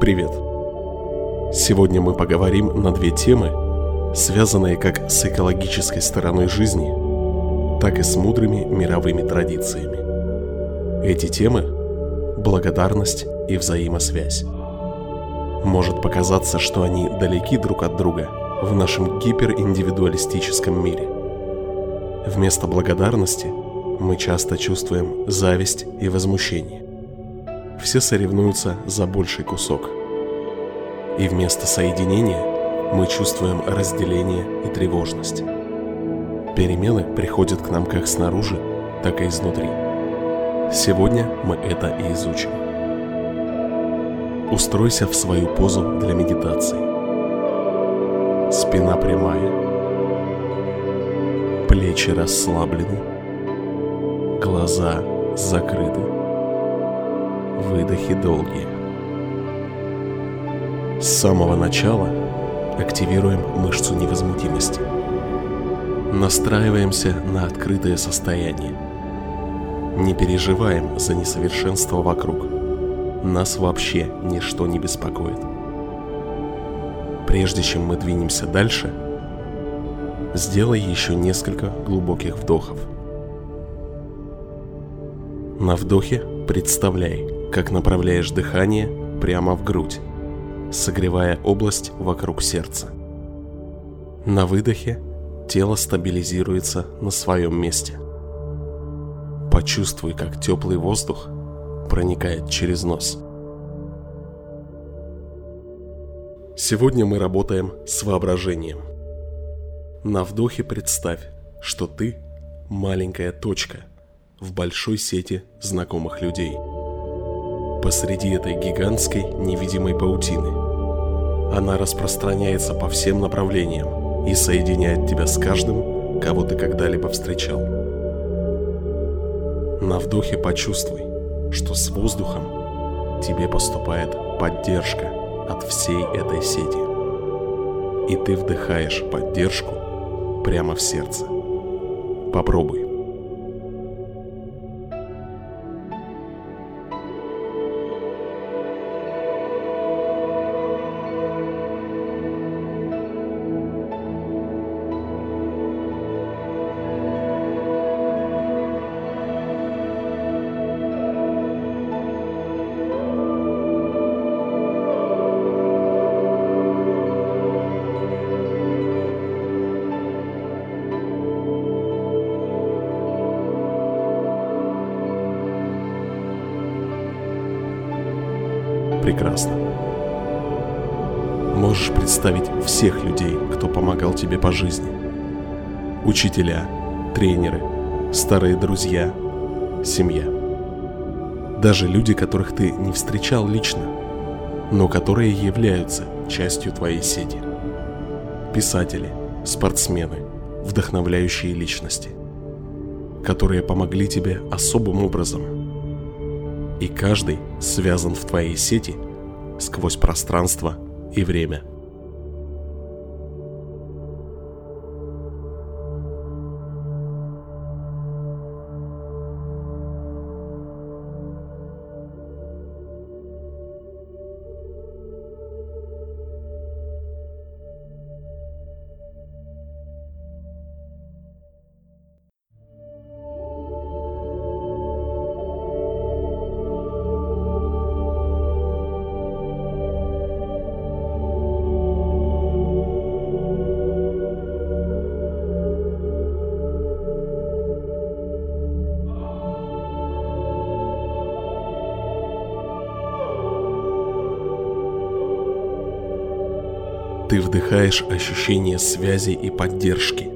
Привет! Сегодня мы поговорим на две темы, связанные как с экологической стороной жизни, так и с мудрыми мировыми традициями. Эти темы – благодарность и взаимосвязь. Может показаться, что они далеки друг от друга в нашем гипериндивидуалистическом мире. Вместо благодарности мы часто чувствуем зависть и возмущение. Все соревнуются за больший кусок. И вместо соединения мы чувствуем разделение и тревожность. Перемены приходят к нам как снаружи, так и изнутри. Сегодня мы это и изучим. Устройся в свою позу для медитации. Спина прямая, плечи расслаблены, глаза закрыты, выдохи долгие. С самого начала активируем мышцу невозмутимости. Настраиваемся на открытое состояние. Не переживаем за несовершенство вокруг. Нас вообще ничто не беспокоит. Прежде чем мы двинемся дальше, сделай еще несколько глубоких вдохов. На вдохе представляй, как направляешь дыхание прямо в грудь, согревая область вокруг сердца. На выдохе тело стабилизируется на своем месте. Почувствуй, как теплый воздух проникает через нос. Сегодня мы работаем с воображением. На вдохе представь, что ты маленькая точка в большой сети знакомых людей. Посреди этой гигантской невидимой паутины. Она распространяется по всем направлениям и соединяет тебя с каждым, кого ты когда-либо встречал. На вдохе почувствуй, что с воздухом тебе поступает поддержка от всей этой сети. И ты вдыхаешь поддержку прямо в сердце. Попробуй. Прекрасно. Можешь представить всех людей, кто помогал тебе по жизни. Учителя, тренеры, старые друзья, семья. Даже люди, которых ты не встречал лично, но которые являются частью твоей сети. Писатели, спортсмены, вдохновляющие личности, которые помогли тебе особым образом – и каждый связан в твоей сети сквозь пространство и время. Вдыхаешь ощущение связи и поддержки.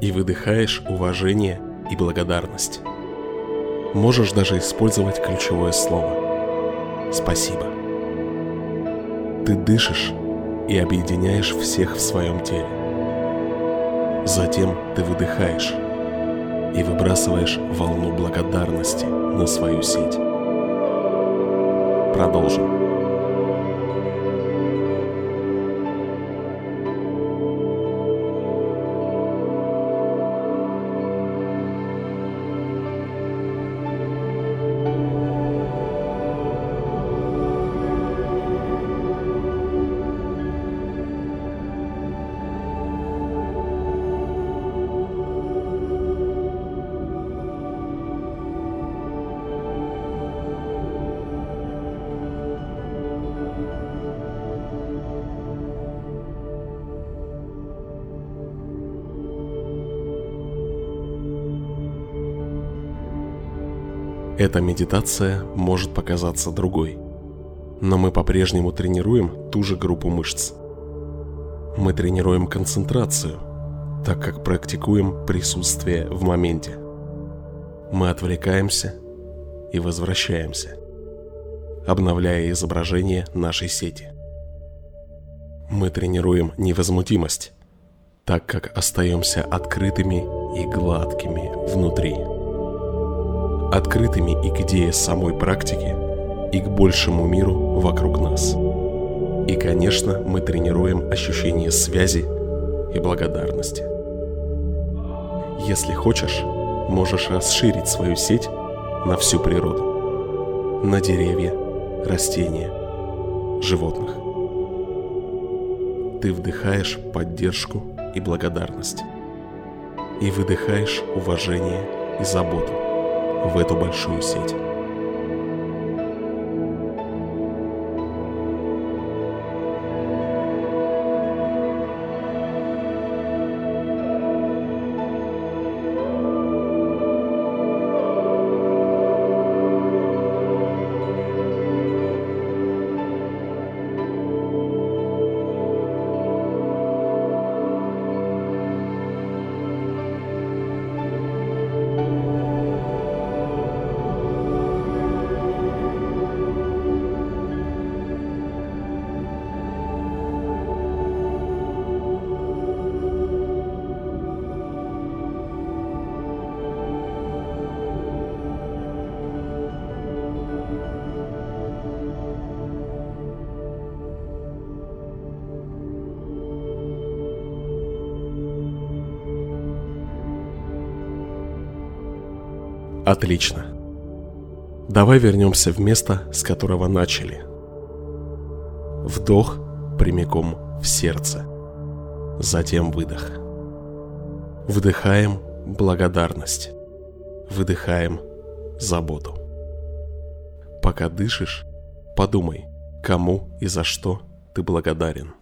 И выдыхаешь уважение и благодарность. Можешь даже использовать ключевое слово. Спасибо. Ты дышишь и объединяешь всех в своем теле. Затем ты выдыхаешь и выбрасываешь волну благодарности на свою сеть. Продолжим. Эта медитация может показаться другой, но мы по-прежнему тренируем ту же группу мышц. Мы тренируем концентрацию, так как практикуем присутствие в моменте. Мы отвлекаемся и возвращаемся, обновляя изображение нашей сети. Мы тренируем невозмутимость, так как остаемся открытыми и гладкими внутри открытыми и к идее самой практики, и к большему миру вокруг нас. И, конечно, мы тренируем ощущение связи и благодарности. Если хочешь, можешь расширить свою сеть на всю природу, на деревья, растения, животных. Ты вдыхаешь поддержку и благодарность, и выдыхаешь уважение и заботу в эту большую сеть. Отлично. Давай вернемся в место, с которого начали. Вдох прямиком в сердце. Затем выдох. Вдыхаем благодарность. Выдыхаем заботу. Пока дышишь, подумай, кому и за что ты благодарен.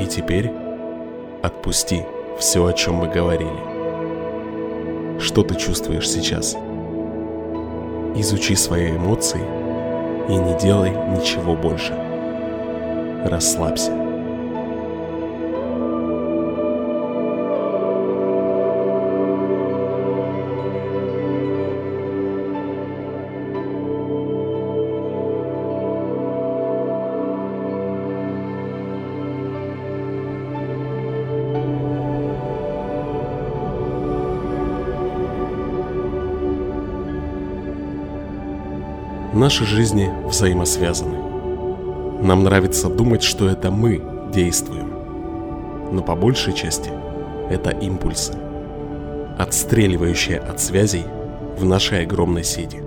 И теперь отпусти все, о чем мы говорили. Что ты чувствуешь сейчас? Изучи свои эмоции и не делай ничего больше. Расслабься. Наши жизни взаимосвязаны. Нам нравится думать, что это мы действуем. Но по большей части это импульсы, отстреливающие от связей в нашей огромной сети.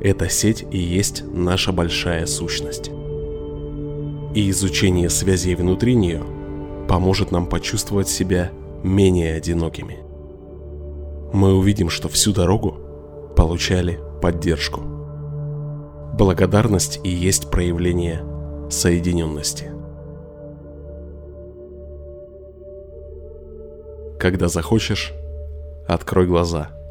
Эта сеть и есть наша большая сущность. И изучение связей внутри нее поможет нам почувствовать себя менее одинокими. Мы увидим, что всю дорогу получали поддержку – Благодарность и есть проявление соединенности. Когда захочешь, открой глаза –